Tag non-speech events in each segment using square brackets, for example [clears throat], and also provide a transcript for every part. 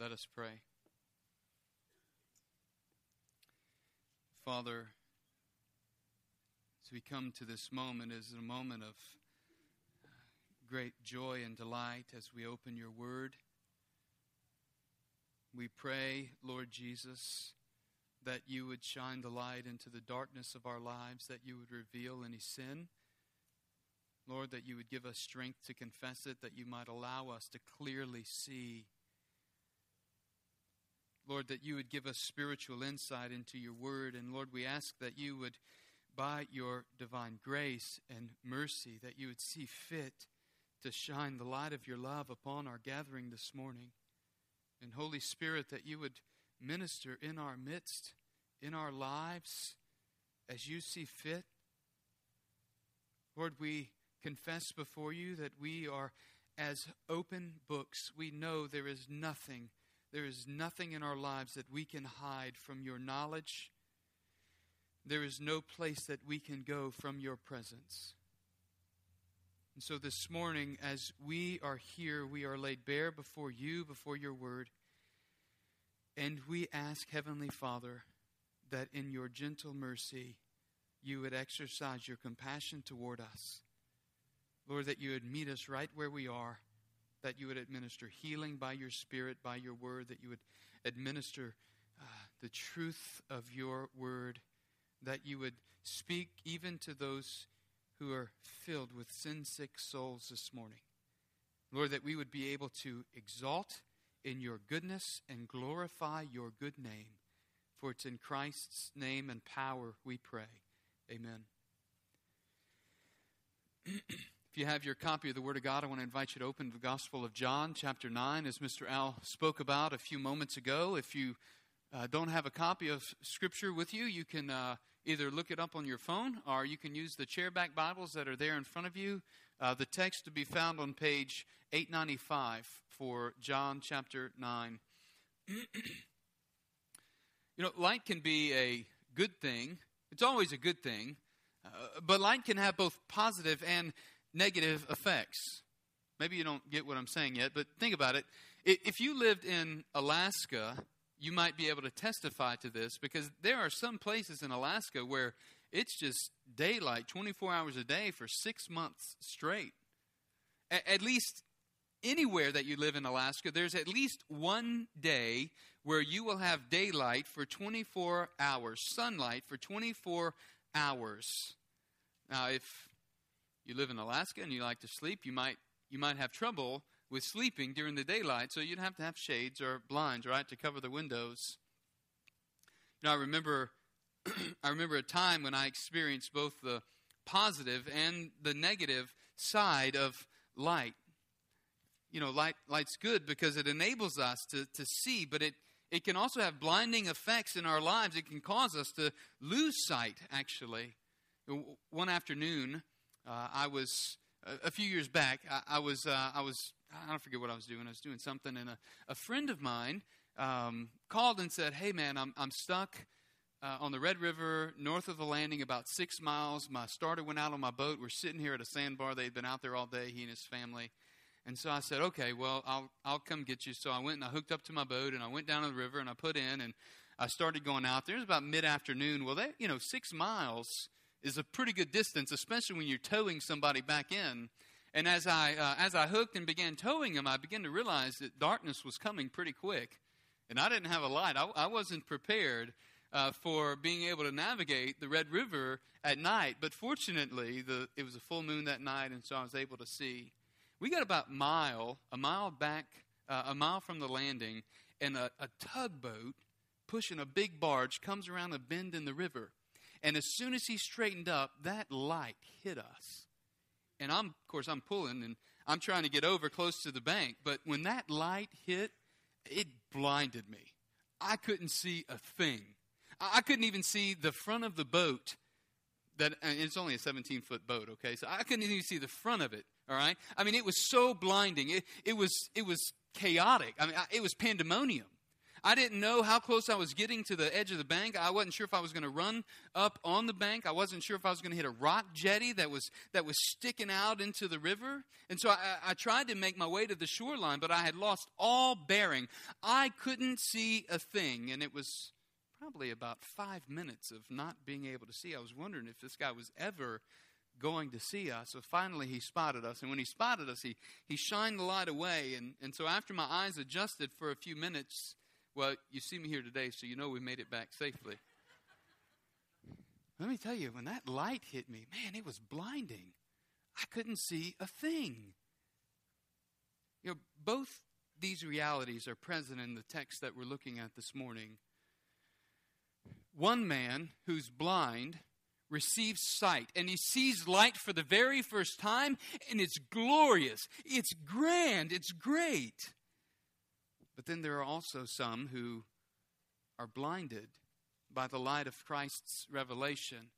Let us pray. Father, as we come to this moment, is a moment of great joy and delight as we open your word. We pray, Lord Jesus, that you would shine the light into the darkness of our lives, that you would reveal any sin. Lord, that you would give us strength to confess it, that you might allow us to clearly see Lord, that you would give us spiritual insight into your word. And Lord, we ask that you would, by your divine grace and mercy, that you would see fit to shine the light of your love upon our gathering this morning. And Holy Spirit, that you would minister in our midst, in our lives, as you see fit. Lord, we confess before you that we are as open books. We know there is nothing there is nothing in our lives that we can hide from your knowledge. There is no place that we can go from your presence. And so this morning, as we are here, we are laid bare before you, before your word. And we ask, Heavenly Father, that in your gentle mercy, you would exercise your compassion toward us. Lord, that you would meet us right where we are that you would administer healing by your Spirit, by your word, that you would administer uh, the truth of your word, that you would speak even to those who are filled with sin sick souls this morning. Lord, that we would be able to exalt in your goodness and glorify your good name. For it's in Christ's name and power we pray. Amen. [clears throat] If you have your copy of the Word of God, I want to invite you to open the Gospel of John, chapter 9, as Mr. Al spoke about a few moments ago. If you uh, don't have a copy of Scripture with you, you can uh, either look it up on your phone or you can use the chairback Bibles that are there in front of you. Uh, the text to be found on page 895 for John chapter 9. [clears throat] you know, light can be a good thing, it's always a good thing. Uh, but light can have both positive and negative effects. Maybe you don't get what I'm saying yet, but think about it. If you lived in Alaska, you might be able to testify to this because there are some places in Alaska where it's just daylight 24 hours a day for six months straight. At least anywhere that you live in Alaska, there's at least one day where you will have daylight for 24 hours, sunlight for 24 hours. Now, if you live in Alaska and you like to sleep, you might you might have trouble with sleeping during the daylight, so you'd have to have shades or blinds, right, to cover the windows. You know, I remember [clears throat] I remember a time when I experienced both the positive and the negative side of light. You know, light light's good because it enables us to, to see, but it, it can also have blinding effects in our lives. It can cause us to lose sight, actually. One afternoon, uh, I was a, few years back. I, I was uh, I was I don't forget what I was doing. I was doing something, and a, a friend of mine um, called and said, "Hey, man, I'm I'm stuck." Uh, on the Red River, north of the landing, about six miles. My starter went out on my boat. We're sitting here at a sandbar. They'd been out there all day, he and his family. And so I said, okay, well, I'll, I'll come get you. So I went and I hooked up to my boat and I went down to the river and I put in and I started going out there. It was about mid afternoon. Well, they, you know, six miles is a pretty good distance, especially when you're towing somebody back in. And as I, uh, as I hooked and began towing them, I began to realize that darkness was coming pretty quick. And I didn't have a light. I, I wasn't prepared uh, for being able to navigate the Red River at night. But fortunately, the, it was a full moon that night, and so I was able to see. We got about a mile, a mile back, uh, a mile from the landing, and a, a tugboat pushing a big barge comes around a bend in the river. And as soon as he straightened up, that light hit us. And I'm, of course, I'm pulling and I'm trying to get over close to the bank. But when that light hit, it blinded me. I couldn't see a thing. I couldn't even see the front of the boat. That uh, it's only a 17 foot boat, okay? So I couldn't even see the front of it. All right. I mean, it was so blinding. It, it was it was chaotic. I mean, it was pandemonium. I didn't know how close I was getting to the edge of the bank. I wasn't sure if I was going to run up on the bank. I wasn't sure if I was going to hit a rock jetty that was that was sticking out into the river. And so I, I tried to make my way to the shoreline, but I had lost all bearing. I couldn't see a thing, and it was probably about five minutes of not being able to see. I was wondering if this guy was ever going to see us. So finally, he spotted us. And when he spotted us, he, he shined the light away. And, and so after my eyes adjusted for a few minutes, well, you see me here today, so you know we made it back safely. Let me tell you, when that light hit me, man, it was blinding. I couldn't see a thing. You know, both these realities are present in the text that we're looking at this morning. One man who's blind receives sight and he sees light for the very first time, and it's glorious, it's grand, it's great. But then there are also some who are blinded by the light of Christ's revelation.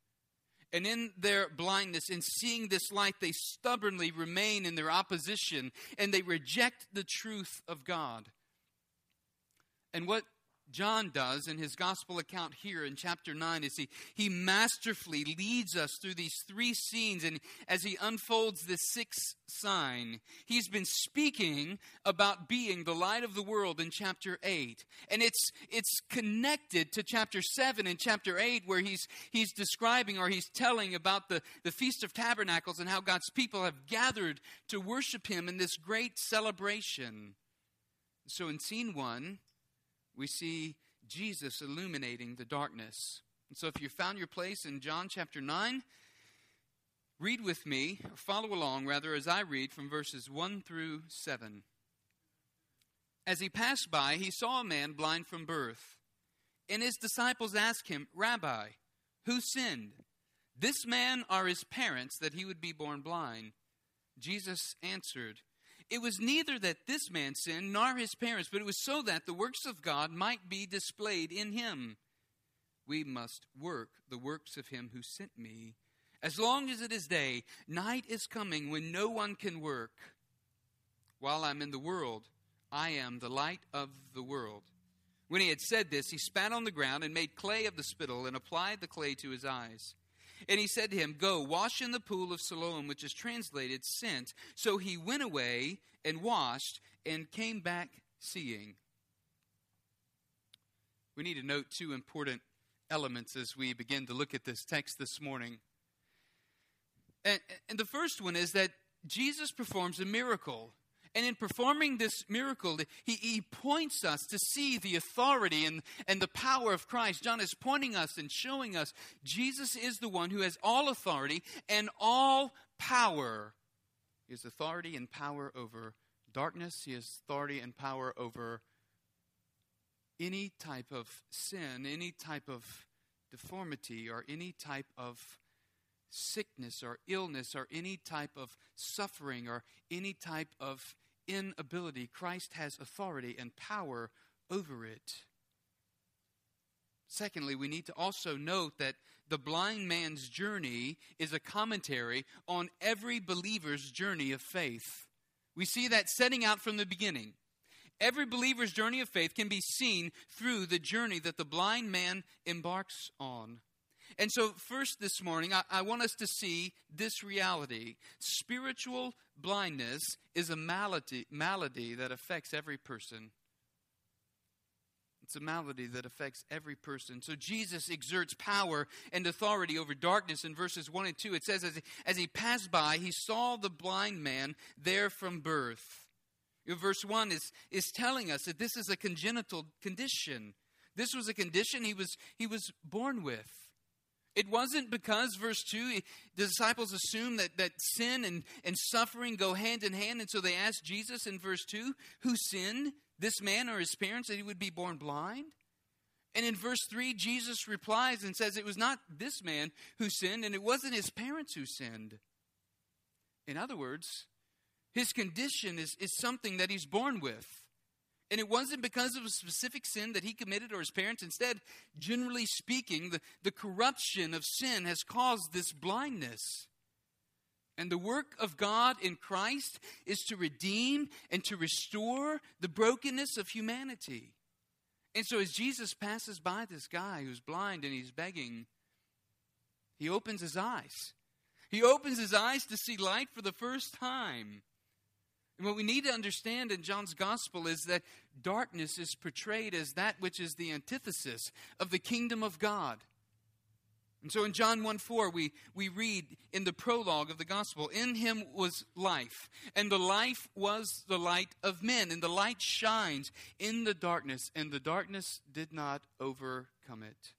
And in their blindness, in seeing this light, they stubbornly remain in their opposition and they reject the truth of God. And what John does in his gospel account here in chapter 9 is he, he masterfully leads us through these three scenes. And as he unfolds the sixth sign, he's been speaking about being the light of the world in chapter 8. And it's, it's connected to chapter 7 and chapter 8, where he's, he's describing or he's telling about the, the Feast of Tabernacles and how God's people have gathered to worship him in this great celebration. So in scene 1, we see Jesus illuminating the darkness. And so if you found your place in John chapter 9, read with me, or follow along rather, as I read from verses 1 through 7. As he passed by, he saw a man blind from birth. And his disciples asked him, Rabbi, who sinned? This man or his parents that he would be born blind? Jesus answered, it was neither that this man sinned nor his parents, but it was so that the works of God might be displayed in him. We must work the works of him who sent me. As long as it is day, night is coming when no one can work. While I'm in the world, I am the light of the world. When he had said this, he spat on the ground and made clay of the spittle and applied the clay to his eyes. And he said to him, Go, wash in the pool of Siloam, which is translated sent. So he went away and washed and came back seeing. We need to note two important elements as we begin to look at this text this morning. And, and the first one is that Jesus performs a miracle. And in performing this miracle, he, he points us to see the authority and, and the power of Christ. John is pointing us and showing us Jesus is the one who has all authority and all power. He has authority and power over darkness, he has authority and power over any type of sin, any type of deformity, or any type of sickness or illness or any type of suffering or any type of inability, Christ has authority and power over it. Secondly, we need to also note that the blind man's journey is a commentary on every believer's journey of faith. We see that setting out from the beginning. Every believer's journey of faith can be seen through the journey that the blind man embarks on. And so, first this morning, I, I, want us to see this reality. Spiritual blindness is a malady, malady that affects every person. It's a malady that affects every person. So Jesus exerts power and authority over darkness in verses 1 and 2. It says, as he, as he passed by, he saw the blind man there from birth. verse 1 is, is telling us that this is a congenital condition. This was a condition he was, he was born with. It wasn't because, verse 2, the disciples assume that, that sin and, and suffering go hand in hand. And so they asked Jesus in verse 2, who sinned, this man or his parents, that he would be born blind? And in verse 3, Jesus replies and says it was not this man who sinned, and it wasn't his parents who sinned. In other words, his condition is, is something that he's born with. And it wasn't because of a specific sin that he committed or his parents. Instead, generally speaking, the, the corruption of sin has caused this blindness. And the work of God in Christ is to redeem and to restore the brokenness of humanity. And so, as Jesus passes by this guy who's blind and he's begging, he opens his eyes. He opens his eyes to see light for the first time. And what we need to understand in John's gospel is that darkness is portrayed as that which is the antithesis of the kingdom of God. And so in John 1 4, we, we read in the prologue of the gospel, In him was life, and the life was the light of men, and the light shines in the darkness, and the darkness did not overcome it.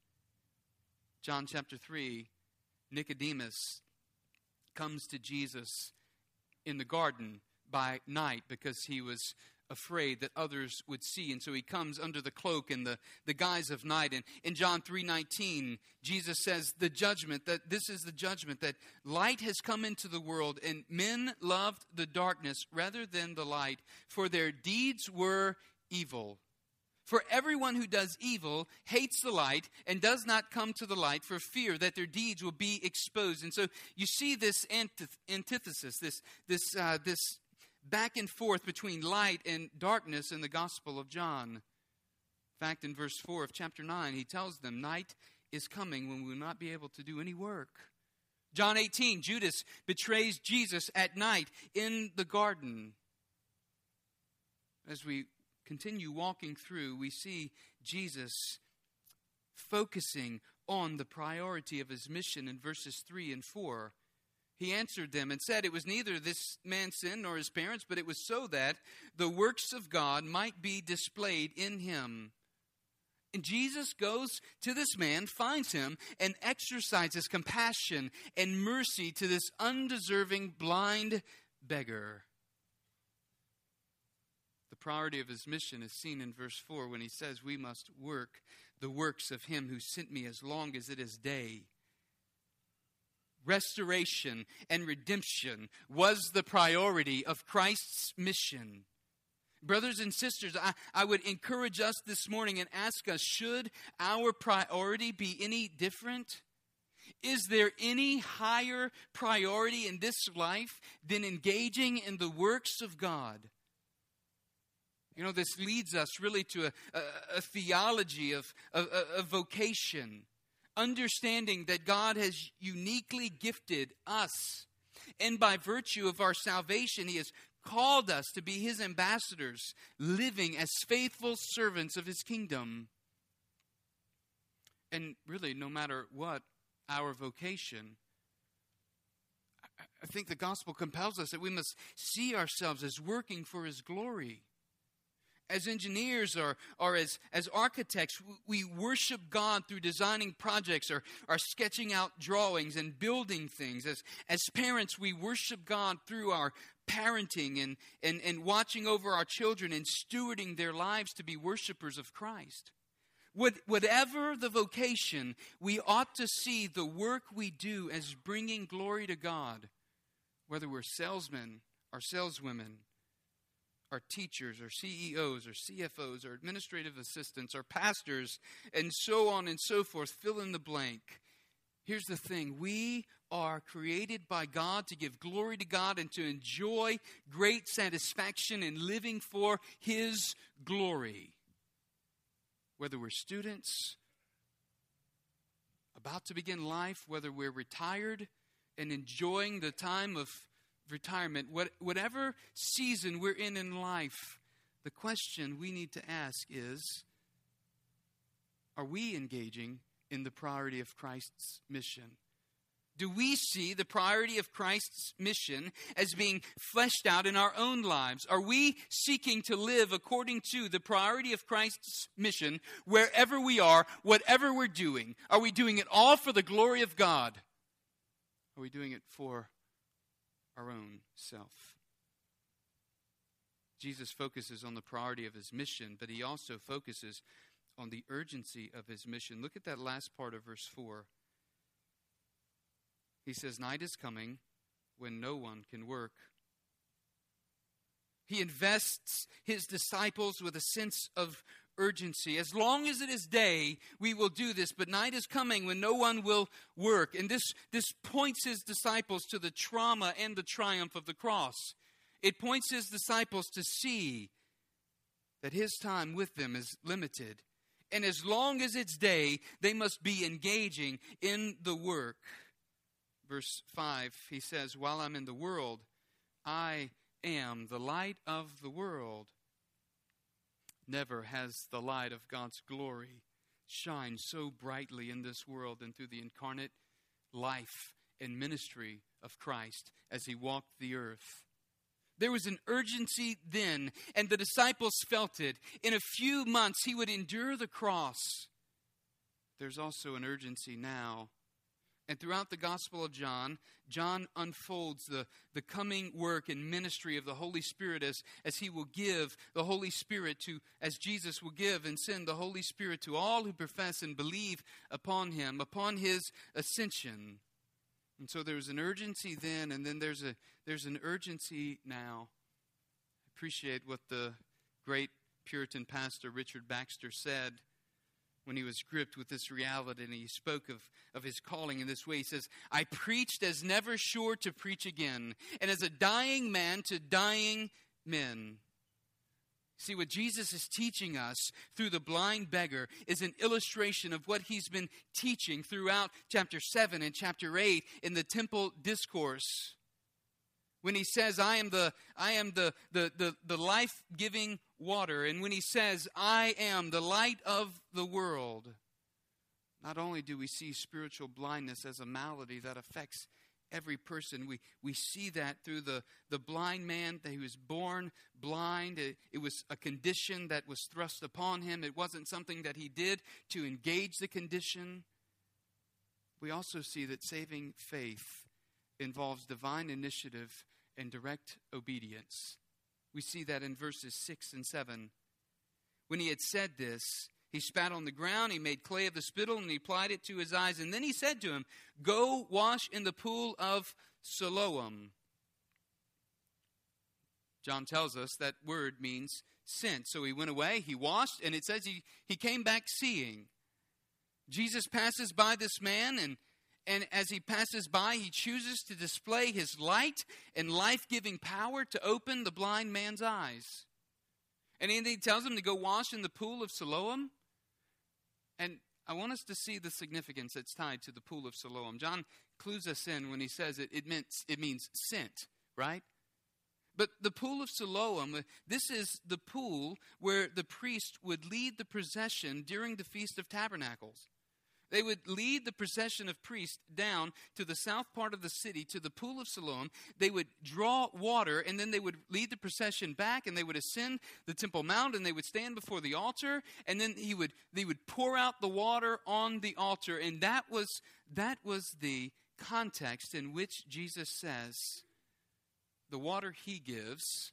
John chapter 3, Nicodemus comes to Jesus in the garden by night because he was afraid that others would see. And so he comes under the cloak and the, the guise of night. And in john 3.19 jesus says the judgment that this is the judgment that light has come into the world and men loved the darkness rather than the light for their deeds were evil. For everyone who does evil hates the light and does not come to the light for fear that their deeds will be exposed. And so you see this antithesis, this, this, uh, this back and forth between light and darkness in the Gospel of John. In fact, in verse 4 of chapter 9, he tells them, Night is coming when we will not be able to do any work. John 18, Judas betrays Jesus at night in the garden. As we continue walking through, we see Jesus focusing on the priority of his mission in verses 3 and 4. He answered them and said, It was neither this man's sin nor his parents, but it was so that the works of God might be displayed in him. And Jesus goes to this man, finds him, and exercises compassion and mercy to this undeserving blind beggar. The priority of his mission is seen in verse 4 when he says, We must work the works of him who sent me as long as it is day restoration and redemption was the priority of Christ's mission. Brothers and sisters, I, I would encourage us this morning and ask us should our priority be any different? Is there any higher priority in this life than engaging in the works of God? You know, this leads us really to a, a, a theology of a, a vocation understanding that God has uniquely gifted us. And by virtue of our salvation, He has called us to be His ambassadors, living as faithful servants of His kingdom. And really, no matter what our vocation, I think the gospel compels us that we must see ourselves as working for His glory as engineers or, or as, as architects, we worship God through designing projects or, or sketching out drawings and building things. As, as parents, we worship God through our parenting and, and, and watching over our children and stewarding their lives to be worshipers of Christ. What, whatever the vocation, we ought to see the work we do as bringing glory to God, whether we're salesmen or saleswomen are teachers or CEOs or CFOs or administrative assistants or pastors and so on and so forth. Fill in the blank. Here's the thing we are created by God to give glory to God and to enjoy great satisfaction in living for His glory. Whether we're students, about to begin life, whether we're retired and enjoying the time of retirement, what, whatever season we're in in life, the question we need to ask is Are we engaging in the priority of Christ's mission? Do we see the priority of Christ's mission as being fleshed out in our own lives? Are we seeking to live according to the priority of Christ's mission wherever we are, whatever we're doing? Are we doing it all for the glory of God? Are we doing it for our own self. Jesus focuses on the priority of his mission, but he also focuses on the urgency of his mission. Look at that last part of verse 4. He says, Night is coming when no one can work. He invests his disciples with a sense of urgency. As long as it is day, we will do this, but night is coming when no one will work. And this, this points his disciples to the trauma and the triumph of the cross. It points his disciples to see that his time with them is limited And as long as it's day, they must be engaging in the work. Verse 5, he says, While I'm in the world, I am the light of the world. Never has the light of God's glory shined so brightly in this world and through the incarnate life and ministry of Christ as he walked the earth. There was an urgency then, and the disciples felt it. In a few months, he would endure the cross. There's also an urgency now and throughout the Gospel of John, John unfolds the, the coming work and ministry of the Holy Spirit as, as he will give the Holy Spirit to, as Jesus will give and send the Holy Spirit to all who profess and believe upon him, upon his ascension. And so there's an urgency then, and then there's, a, there's an urgency now. I appreciate what the great Puritan pastor Richard Baxter said when he was gripped with this reality and he spoke of, of his calling in this way. He says, I preached as never sure to preach again, and as a dying man to dying men. See, what Jesus is teaching us through the blind beggar is an illustration of what he's been teaching throughout chapter 7 and chapter 8 in the temple discourse when he says i am the i am the the the, the life-giving water and when he says i am the light of the world not only do we see spiritual blindness as a malady that affects every person we, we see that through the, the blind man that he was born blind. It, it was a condition that was thrust upon him. It wasn't something that he did to engage the condition. We also see that saving faith involves divine initiative and direct obedience. We see that in verses 6 and 7. When he had said this, he spat on the ground, he made clay of the spittle, and he applied it to his eyes. And then he said to him, Go wash in the pool of Siloam. John tells us that word means sent. So he went away, he washed, and it says he, he came back seeing. Jesus passes by this man, and and as he passes by, he chooses to display his light and life giving power to open the blind man's eyes. And he tells him to go wash in the pool of Siloam. And I want us to see the significance that's tied to the pool of Siloam. John clues us in when he says it, it, meant, it means sent, right? But the pool of Siloam, uh, this is the pool where the priest would lead the procession during the Feast of Tabernacles. They would lead the procession of priests down to the south part of the city to the pool of Siloam. They would draw water, and then they would lead the procession back, and they would ascend the Temple Mount, and they would stand before the altar, and then he would they would pour out the water on the altar, and that was that was the context in which Jesus says, "The water He gives."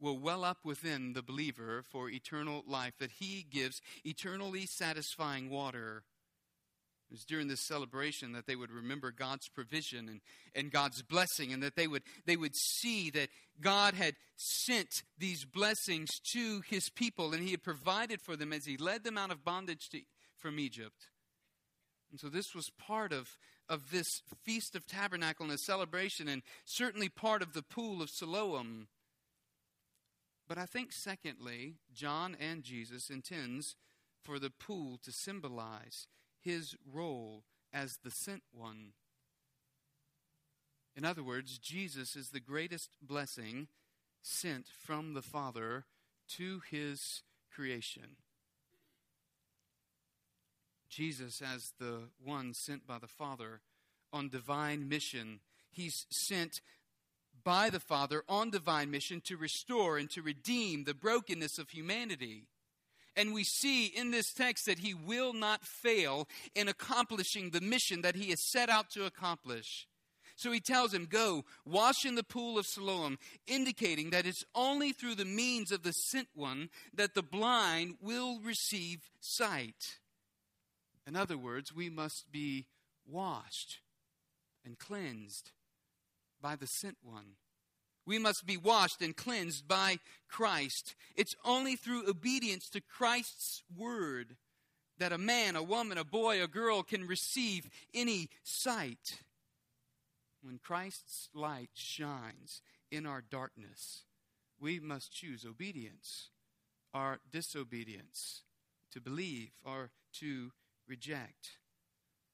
will well up within the believer for eternal life, that he gives eternally satisfying water it was during this celebration that they would remember God's provision and, and God's blessing, and that they would, they would see that God had sent these blessings to his people, and he had provided for them as he led them out of bondage to, from Egypt. And so this was part of, of this Feast of Tabernacle and a celebration, and certainly part of the pool of Siloam. But I think, secondly, John and Jesus intends for the pool to symbolize his role as the sent one. In other words, Jesus is the greatest blessing sent from the Father to his creation. Jesus, as the one sent by the Father on divine mission, he's sent by the Father on divine mission to restore and to redeem the brokenness of humanity. And we see in this text that he will not fail in accomplishing the mission that he has set out to accomplish. So he tells him, Go, wash in the pool of Siloam, indicating that it's only through the means of the sent one that the blind will receive sight. In other words, we must be washed and cleansed by the sent one. We must be washed and cleansed by Christ. It's only through obedience to Christ's word that a man, a woman, a boy, a girl can receive any sight. When Christ's light shines in our darkness, we must choose obedience or disobedience. to believe or to reject.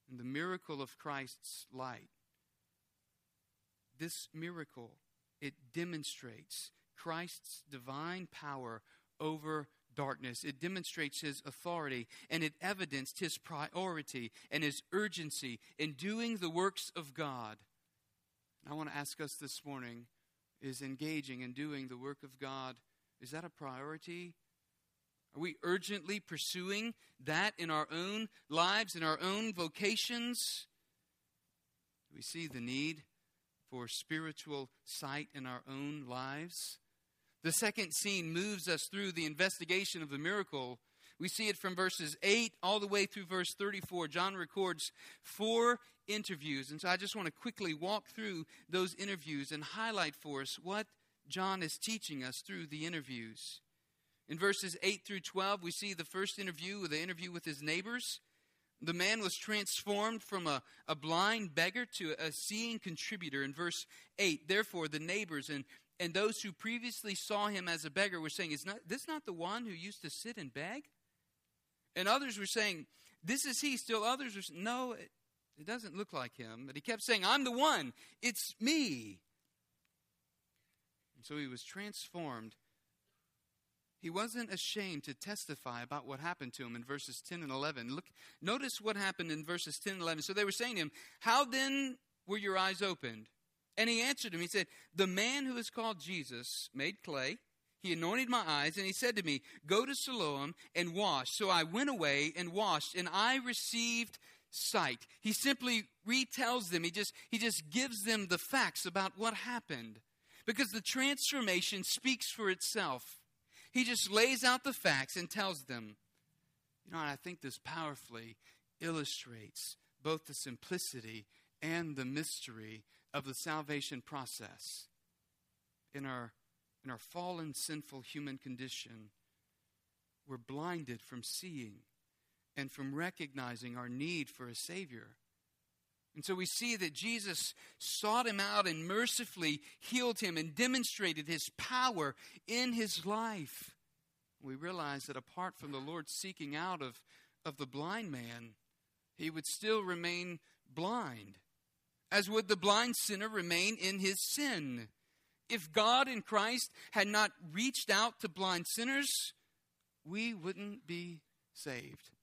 And the miracle of Christ's light, this miracle, it demonstrates Christ's divine power over darkness. It demonstrates his authority and it evidenced his priority and his urgency in doing the works of God. I want to ask us this morning is engaging in doing the work of God, is that a priority? Are we urgently pursuing that in our own lives, in our own vocations? Do we see the need for spiritual sight in our own lives? The second scene moves us through the investigation of the miracle. We see it from verses 8 all the way through verse 34. John records four interviews. And so I just want to quickly walk through those interviews and highlight for us what John is teaching us through the interviews. In verses 8 through 12, we see the first interview, the interview with his neighbors. The man was transformed from a, a blind beggar to a seeing contributor. In verse 8, therefore, the neighbors and and those who previously saw him as a beggar were saying, Is not, this not the one who used to sit and beg? And others were saying, This is he. Still others were saying, No, it, it doesn't look like him. But he kept saying, I'm the one. It's me. And so he was transformed. He wasn't ashamed to testify about what happened to him in verses 10 and 11. Look, notice what happened in verses 10 and 11. So they were saying to him, How then were your eyes opened? And he answered him, he said, The man who is called Jesus made clay. He anointed my eyes, and he said to me, Go to Siloam and wash. So I went away and washed, and I received sight. He simply retells them, he just, he just gives them the facts about what happened. Because the transformation speaks for itself. He just lays out the facts and tells them. You know, I think this powerfully illustrates both the simplicity and the mystery of the salvation process in our, in our fallen, sinful human condition, we're blinded from seeing and from recognizing our need for a Savior. And so we see that Jesus sought him out and mercifully healed him and demonstrated his power in his life. We realize that apart from the Lord seeking out of, of the blind man, he would still remain blind as would the blind sinner remain in his sin. If God in Christ had not reached out to blind sinners, we wouldn't be saved.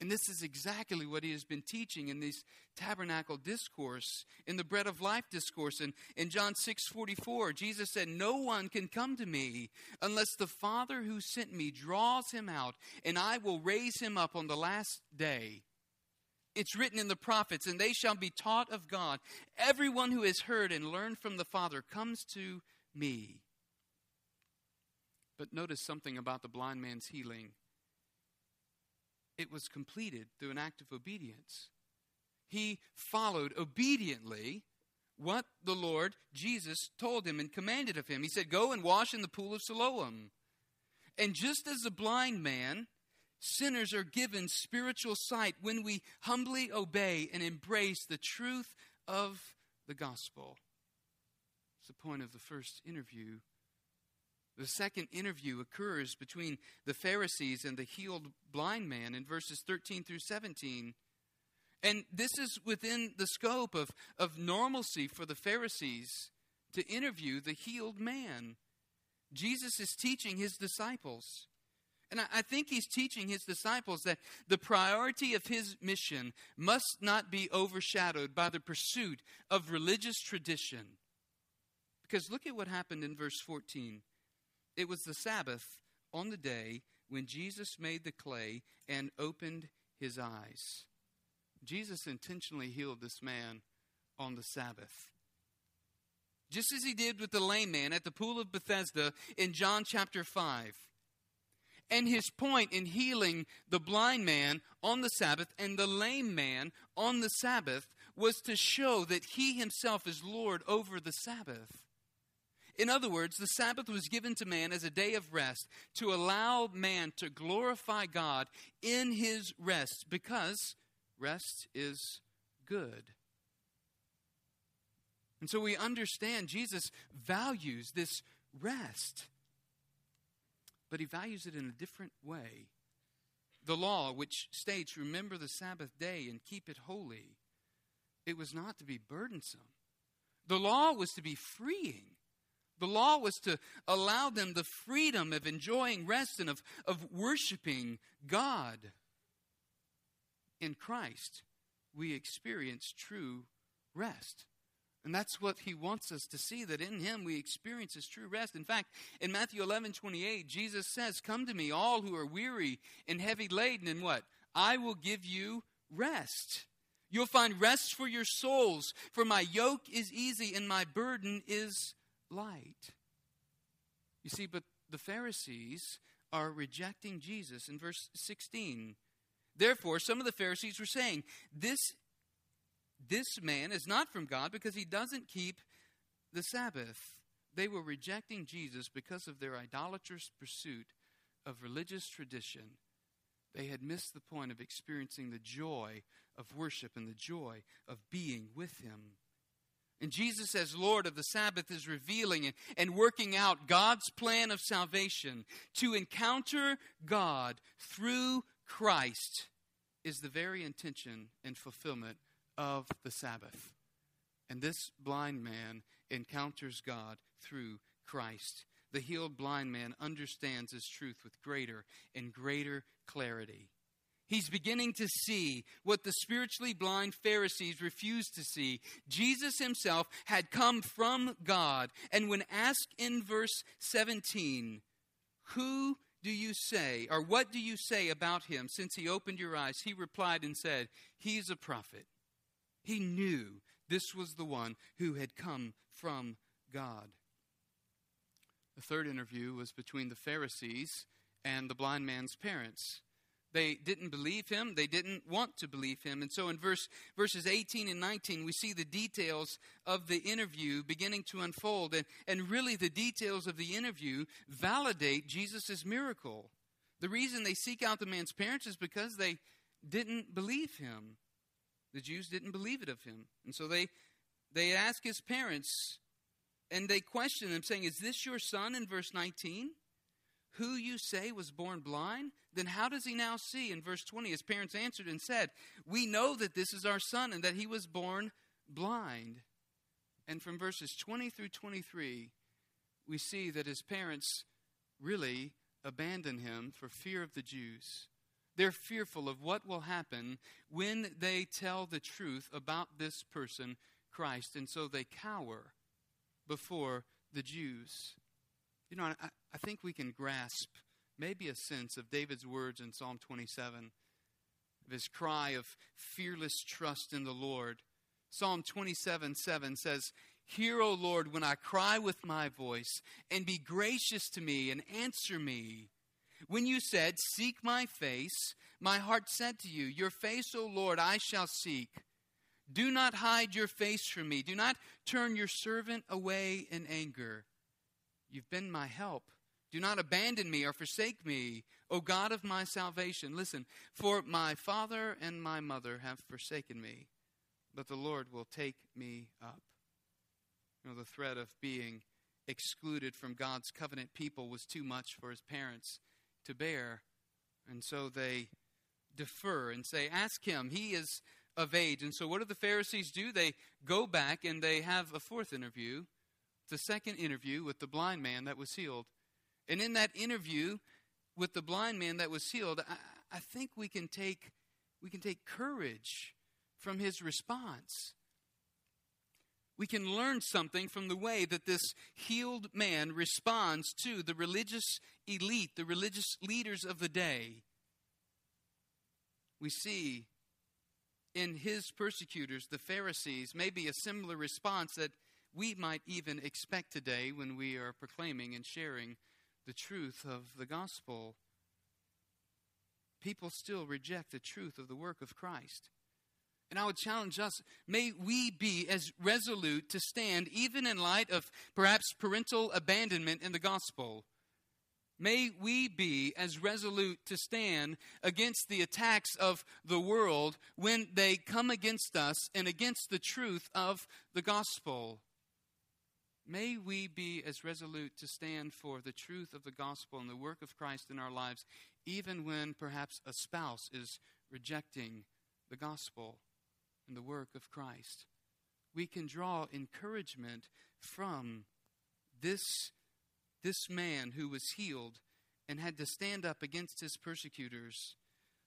And this is exactly what he has been teaching in this tabernacle discourse, in the bread of life discourse. And in John 6 44, Jesus said, No one can come to me unless the Father who sent me draws him out, and I will raise him up on the last day. It's written in the prophets, and they shall be taught of God. Everyone who has heard and learned from the Father comes to me. But notice something about the blind man's healing. It was completed through an act of obedience. He followed obediently what the Lord Jesus told him and commanded of him. He said, Go and wash in the pool of Siloam. And just as the blind man Sinners are given spiritual sight when we humbly obey and embrace the truth of the gospel. It's the point of the first interview. The second interview occurs between the Pharisees and the healed blind man in verses 13 through 17. And this is within the scope of, of normalcy for the Pharisees to interview the healed man. Jesus is teaching his disciples. And I think he's teaching his disciples that the priority of his mission must not be overshadowed by the pursuit of religious tradition. Because look at what happened in verse 14. It was the Sabbath on the day when Jesus made the clay and opened his eyes. Jesus intentionally healed this man on the Sabbath. Just as he did with the lame man at the pool of Bethesda in John chapter 5. And his point in healing the blind man on the Sabbath and the lame man on the Sabbath was to show that he himself is Lord over the Sabbath. In other words, the Sabbath was given to man as a day of rest to allow man to glorify God in his rest because rest is good. And so we understand Jesus values this rest but he values it in a different way. the law, which states, Remember the Sabbath day and keep it holy, it was not to be burdensome. The law was to be freeing. The law was to allow them the freedom of enjoying rest and of, of worshiping God. In Christ, we experience true rest. And that's what he wants us to see that in him we experience his true rest. In fact, in Matthew 11 28, Jesus says, Come to me, all who are weary and heavy laden, and what? I will give you rest. You'll find rest for your souls, for my yoke is easy and my burden is light. You see, but the Pharisees are rejecting Jesus in verse 16. Therefore, some of the Pharisees were saying, This this man is not from God because he doesn't keep the Sabbath. They were rejecting Jesus because of their idolatrous pursuit of religious tradition. They had missed the point of experiencing the joy of worship and the joy of being with Him. And Jesus, as Lord of the Sabbath, is revealing and, working out God's plan of salvation. To encounter God through Christ is the very intention and fulfillment of the Sabbath. And this blind man encounters God through Christ. The healed blind man understands his truth with greater and greater clarity. He's beginning to see what the spiritually blind Pharisees refused to see. Jesus himself had come from God. And when asked in verse 17, Who do you say, or what do you say about him since he opened your eyes? He replied and said, He's a prophet. He knew this was the one who had come from God. The third interview was between the Pharisees and the blind man's parents. They didn't believe him. They didn't want to believe him. And so in verse, verses 18 and 19, we see the details of the interview beginning to unfold. And, and really, the details of the interview validate Jesus' miracle. The reason they seek out the man's parents is because they didn't believe him. The Jews didn't believe it of him. And so they, they ask his parents and they question them, saying, Is this your son in verse 19? Who you say was born blind? Then how does he now see? In verse 20, his parents answered and said, We know that this is our son and that he was born blind. And from verses 20 through 23, we see that his parents really abandon him for fear of the Jews. They're fearful of what will happen when they tell the truth about this person, Christ, and so they cower before the Jews. You know, I, I think we can grasp maybe a sense of David's words in Psalm 27, of his cry of fearless trust in the Lord. Psalm 27 7 says, Hear, O Lord, when I cry with my voice, and be gracious to me and answer me. When you said, Seek my face, my heart said to you, Your face, O Lord, I shall seek. Do not hide your face from me. Do not turn your servant away in anger. You've been my help. Do not abandon me or forsake me, O God of my salvation. Listen, for my father and my mother have forsaken me, but the Lord will take me up. You know, the threat of being excluded from God's covenant people was too much for his parents to bear. And so they defer and say, Ask him. He is of age. And so what do the Pharisees do? They go back and they have a fourth interview, the second interview with the blind man that was healed. And in that interview with the blind man that was healed, I, I think we can take we can take courage from his response we can learn something from the way that this healed man responds to the religious elite, the religious leaders of the day. We see in his persecutors, the Pharisees, maybe a similar response that we might even expect today when we are proclaiming and sharing the truth of the gospel. People still reject the truth of the work of Christ. And I would challenge us may we be as resolute to stand, even in light of perhaps parental abandonment in the gospel. May we be as resolute to stand against the attacks of the world when they come against us and against the truth of the gospel. May we be as resolute to stand for the truth of the gospel and the work of Christ in our lives, even when perhaps a spouse is rejecting the gospel and the work of Christ. We can draw encouragement from this, this man who was healed and had to stand up against his persecutors.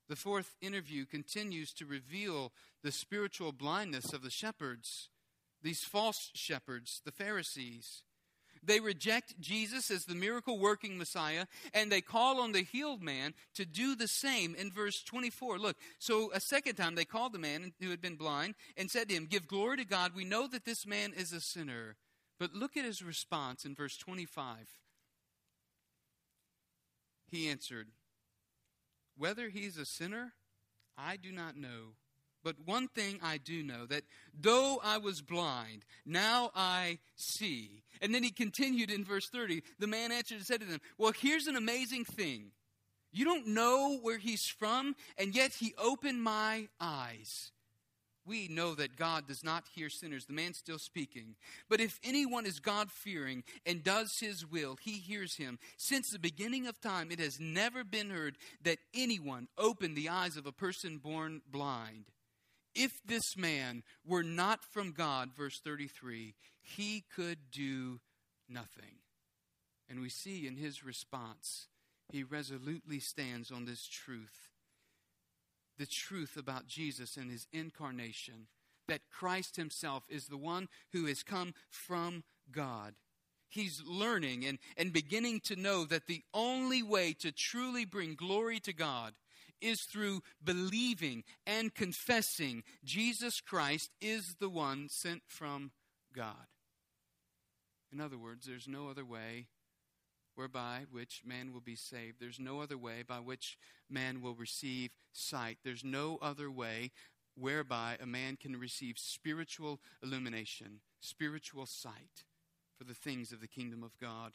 The fourth interview continues to reveal the spiritual blindness of the shepherds, these false shepherds, the Pharisees. They reject Jesus as the miracle working Messiah, and they call on the healed man to do the same in verse 24. Look, so a second time they called the man who had been blind and said to him, Give glory to God. We know that this man is a sinner. But look at his response in verse 25. He answered, Whether he's a sinner, I do not know. But one thing I do know that though I was blind, now I see. And then he continued in verse 30. The man answered and said to them, Well, here's an amazing thing. You don't know where he's from, and yet he opened my eyes. We know that God does not hear sinners. The man's still speaking. But if anyone is God fearing and does his will, he hears him. Since the beginning of time, it has never been heard that anyone opened the eyes of a person born blind. If this man were not from God, verse 33, he could do nothing. And we see in his response, he resolutely stands on this truth the truth about Jesus and his incarnation that Christ himself is the one who has come from God. He's learning and, and beginning to know that the only way to truly bring glory to God is through believing and confessing Jesus Christ is the one sent from God. In other words, there's no other way whereby which man will be saved. There's no other way by which man will receive sight. There's no other way whereby a man can receive spiritual illumination, spiritual sight for the things of the kingdom of God.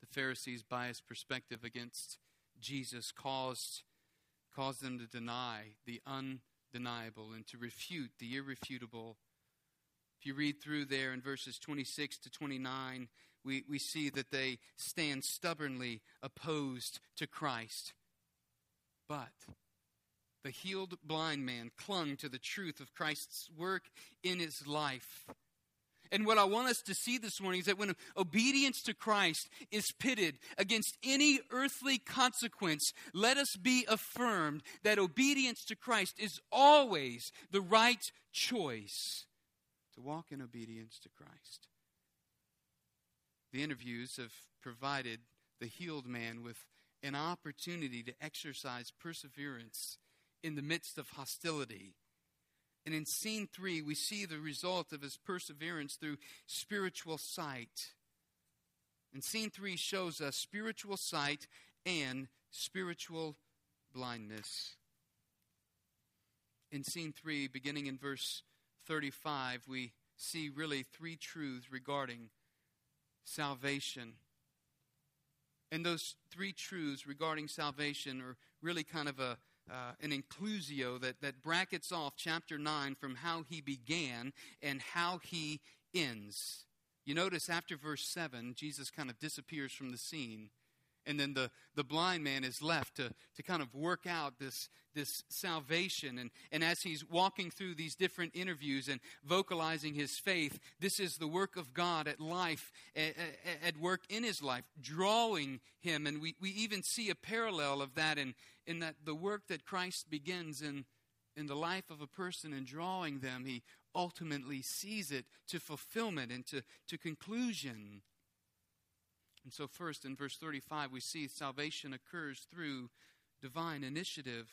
The Pharisees' biased perspective against Jesus caused, caused them to deny the undeniable and to refute the irrefutable. If you read through there in verses 26 to 29, we, we see that they stand stubbornly opposed to Christ. But the healed blind man clung to the truth of Christ's work in his life. And what I want us to see this morning is that when obedience to Christ is pitted against any earthly consequence, let us be affirmed that obedience to Christ is always the right choice to walk in obedience to Christ. The interviews have provided the healed man with an opportunity to exercise perseverance in the midst of hostility and in scene three, we see the result of his perseverance through spiritual sight. And scene three shows us spiritual sight and spiritual blindness. In scene three, beginning in verse 35, we see really three truths regarding salvation. And those three truths regarding salvation are really kind of a uh, an inclusio that, that brackets off chapter 9 from how he began and how he ends. You notice after verse 7, Jesus kind of disappears from the scene. And then the, the blind man is left to, to kind of work out this, this salvation. And, and as he's walking through these different interviews and vocalizing his faith, this is the work of God at life, at, at work in his life, drawing him. And we, we even see a parallel of that in, in that the work that Christ begins in, in the life of a person and drawing them, he ultimately sees it to fulfillment and to, to conclusion. And so, first in verse 35, we see salvation occurs through divine initiative.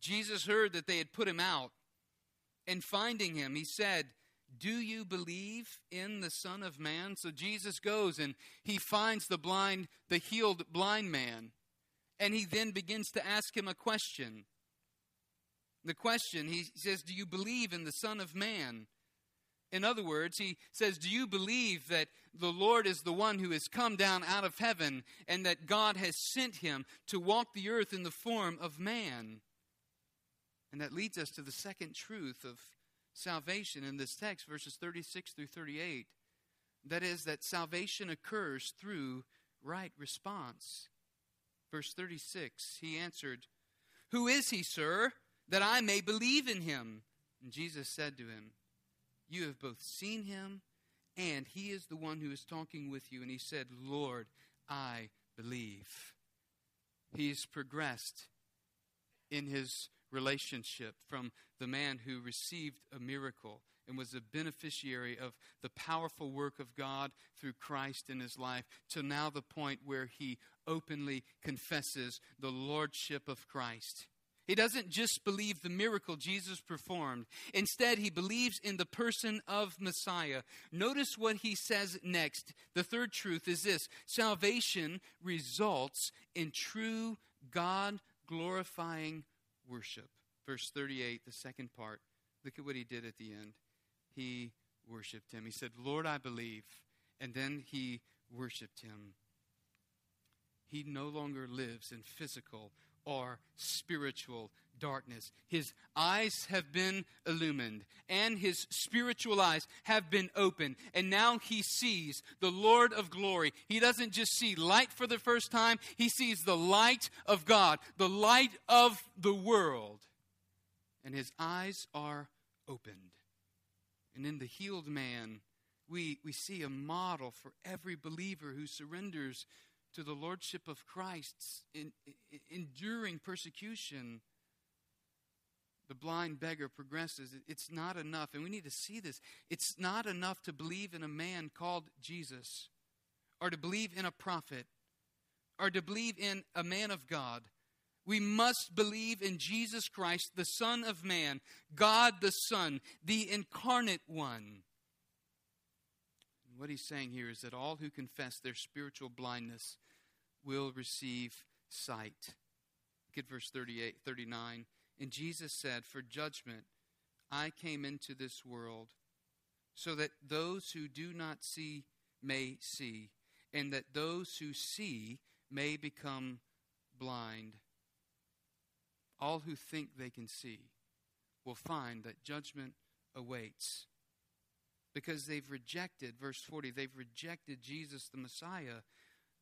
Jesus heard that they had put him out, and finding him, he said, Do you believe in the Son of Man? So Jesus goes and he finds the blind, the healed blind man. And he then begins to ask him a question. The question, he says, Do you believe in the Son of Man? In other words, he says, Do you believe that the Lord is the one who has come down out of heaven and that God has sent him to walk the earth in the form of man? And that leads us to the second truth of salvation in this text, verses 36 through 38. That is, that salvation occurs through right response. Verse 36 He answered, Who is he, sir, that I may believe in him? And Jesus said to him, You have both seen him, and he is the one who is talking with you. And he said, Lord, I believe. He's progressed in his relationship from the man who received a miracle and was a beneficiary of the powerful work of God through Christ in his life to now the point where he openly confesses the lordship of Christ. He doesn't just believe the miracle Jesus performed. Instead, he believes in the person of Messiah. Notice what he says next. The third truth is this salvation results in true God glorifying worship. Verse 38, the second part. Look at what he did at the end. He worshiped him. He said, Lord, I believe. And then he worshiped him. He no longer lives in physical or spiritual darkness. His eyes have been illumined, and his spiritual eyes have been opened, and now he sees the Lord of glory. He doesn't just see light for the first time, he sees the light of God, the light of the world. And his eyes are opened. And in the healed man, we, we see a model for every believer who surrenders to the lordship of Christ's in, in, enduring persecution, the blind beggar progresses. It's not enough, and we need to see this. It's not enough to believe in a man called Jesus, or to believe in a prophet, or to believe in a man of God. We must believe in Jesus Christ, the Son of Man, God the Son, the incarnate one. What he's saying here is that all who confess their spiritual blindness will receive sight. Look at verse 38, 39. And Jesus said, For judgment I came into this world, so that those who do not see may see, and that those who see may become blind. All who think they can see will find that judgment awaits because they've rejected, verse 40, they've rejected Jesus the Messiah.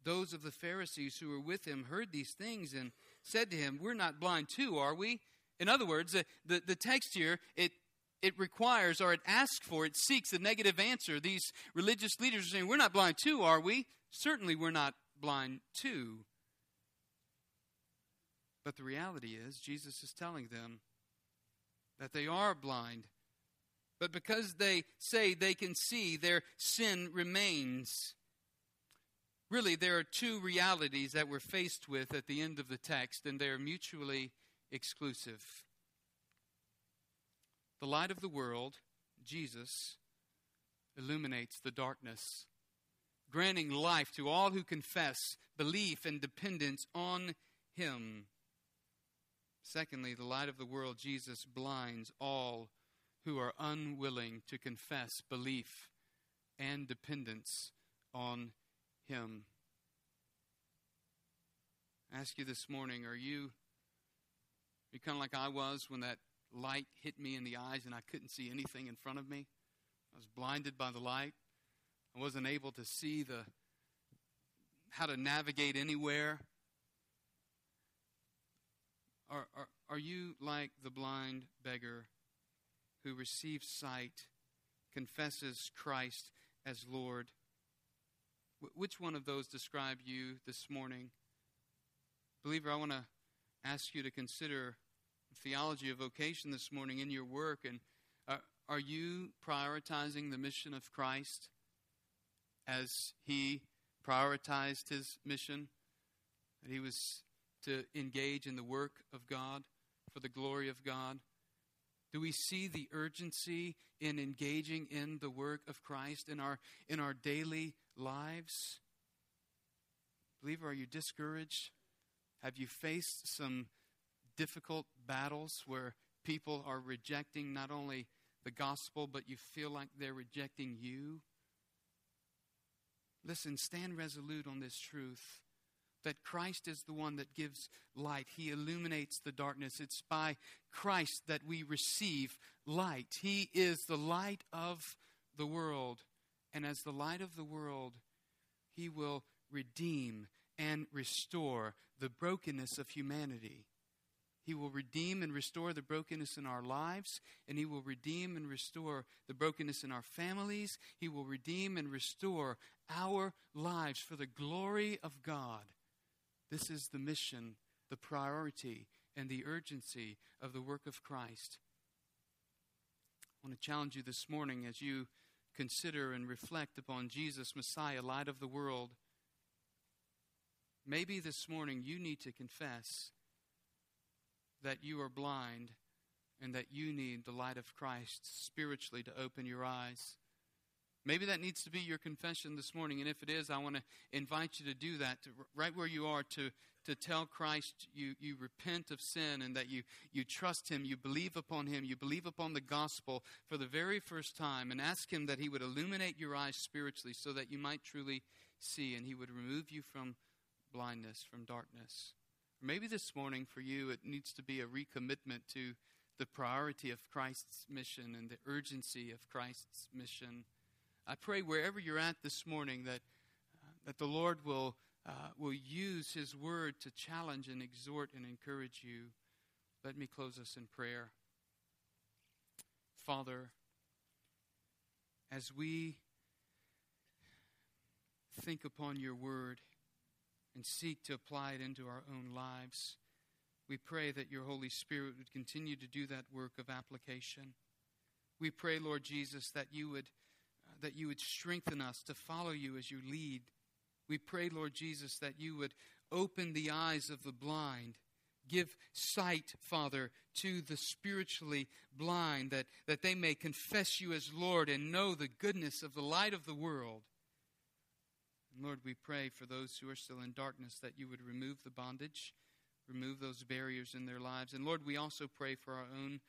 Those of the Pharisees who were with him heard these things and said to him, We're not blind too, are we? In other words, the, the, the text here, it, it requires or it asks for, it seeks a negative answer. These religious leaders are saying, We're not blind too, are we? Certainly we're not blind too. But the reality is, Jesus is telling them that they are blind but because they say they can see, their sin remains. Really, there are two realities that we're faced with at the end of the text, and they are mutually exclusive. The light of the world, Jesus, illuminates the darkness, granting life to all who confess belief and dependence on Him. Secondly, the light of the world, Jesus, blinds all who are unwilling to confess belief and dependence on Him. I ask you this morning are you, are you kind of like I was when that light hit me in the eyes and I couldn't see anything in front of me? I was blinded by the light. I wasn't able to see the how to navigate anywhere. Are, are, are you like the blind beggar who receives sight, confesses Christ as Lord. which one of those describe you this morning? Believer, I want to ask you to consider theology of vocation this morning in your work. And uh, are you prioritizing the mission of Christ as he prioritized his mission? That he was to engage in the work of God for the glory of God? Do we see the urgency in engaging in the work of Christ in our, in our daily lives? Believer, are you discouraged? Have you faced some difficult battles where people are rejecting not only the gospel, but you feel like they're rejecting you? Listen, stand resolute on this truth that Christ is the one that gives light. He illuminates the darkness. It's by Christ that we receive light. He is the light of the world. And as the light of the world, He will redeem and restore the brokenness of humanity. He will redeem and restore the brokenness in our lives, and He will redeem and restore the brokenness in our families. He will redeem and restore our lives for the glory of God. This is the mission, the priority, and the urgency of the work of Christ. I want to challenge you this morning as you consider and reflect upon Jesus, Messiah, light of the world. Maybe this morning you need to confess that you are blind and that you need the light of Christ spiritually to open your eyes. Maybe that needs to be your confession this morning. And if it is, I want to invite you to do that, to, right where you are, to, to tell Christ you, you repent of sin and that you, you trust Him, you believe upon Him, you believe upon the gospel for the very first time, and ask Him that He would illuminate your eyes spiritually so that you might truly see and He would remove you from blindness, from darkness. Maybe this morning for you, it needs to be a recommitment to the priority of Christ's mission and the urgency of Christ's mission. I pray wherever you're at this morning that, uh, that the Lord will, uh, will use His word to challenge and exhort and encourage you. Let me close us in prayer. Father, as we think upon your word, and seek to apply it into our own lives. We pray that your Holy Spirit would continue to do that work of application. We pray, Lord Jesus, that you would that you would strengthen us to follow you as you lead. We pray, Lord Jesus, that you would open the eyes of the blind. Give sight, Father, to the spiritually blind, that, that they may confess you as Lord and know the goodness of the light of the world. And Lord, we pray for those who are still in darkness that you would remove the bondage, remove those barriers in their lives. And Lord, we also pray for our own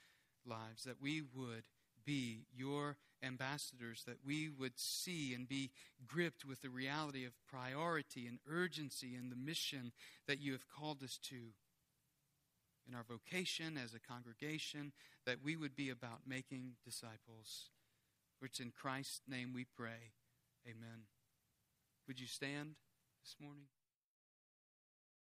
lives that we would be your ambassadors, that we would see and be gripped with the reality of priority and urgency and the mission that you have called us to in our vocation as a congregation, that we would be about making disciples. For it's in Christ's name we pray. Amen. Would you stand this morning?